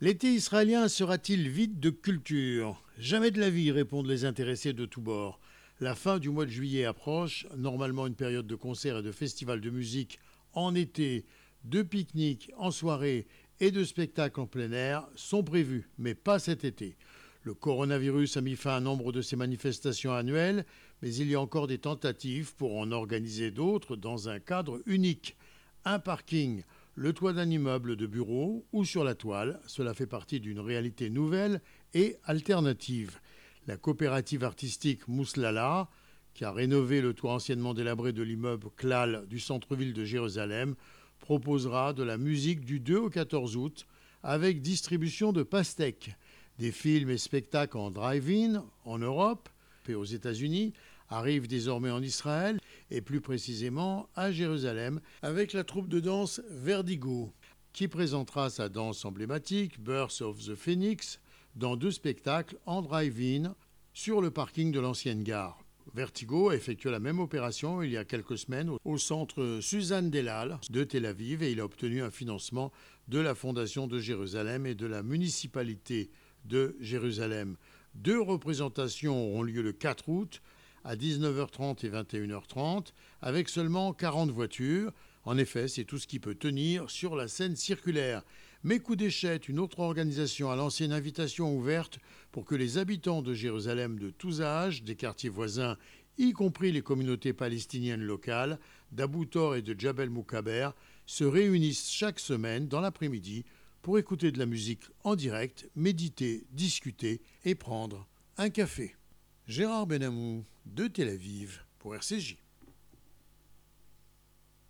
L'été israélien sera-t-il vide de culture? Jamais de la vie, répondent les intéressés de tous bords. La fin du mois de juillet approche, normalement une période de concerts et de festivals de musique en été, de pique-niques en soirée et de spectacles en plein air sont prévus, mais pas cet été. Le coronavirus a mis fin à nombre de ces manifestations annuelles, mais il y a encore des tentatives pour en organiser d'autres dans un cadre unique. Un parking, le toit d'un immeuble de bureau ou sur la toile, cela fait partie d'une réalité nouvelle et alternative. La coopérative artistique Mouslala, qui a rénové le toit anciennement délabré de l'immeuble Klal du centre-ville de Jérusalem, proposera de la musique du 2 au 14 août avec distribution de pastèques, des films et spectacles en drive-in en Europe et aux États-Unis arrivent désormais en Israël et plus précisément à Jérusalem avec la troupe de danse Vertigo qui présentera sa danse emblématique Birth of the Phoenix dans deux spectacles en drive-in sur le parking de l'ancienne gare. Vertigo a effectué la même opération il y a quelques semaines au centre Suzanne Delal de Tel Aviv et il a obtenu un financement de la Fondation de Jérusalem et de la municipalité de Jérusalem. Deux représentations auront lieu le 4 août à 19h30 et 21h30 avec seulement 40 voitures. En effet, c'est tout ce qui peut tenir sur la scène circulaire. Mais Coup d'échette, une autre organisation, a lancé une invitation ouverte pour que les habitants de Jérusalem de tous âges, des quartiers voisins, y compris les communautés palestiniennes locales, d'Abou Tor et de Jabel Moukaber, se réunissent chaque semaine dans l'après-midi pour écouter de la musique en direct, méditer, discuter et prendre un café. Gérard Benamou de Tel Aviv pour RCJ.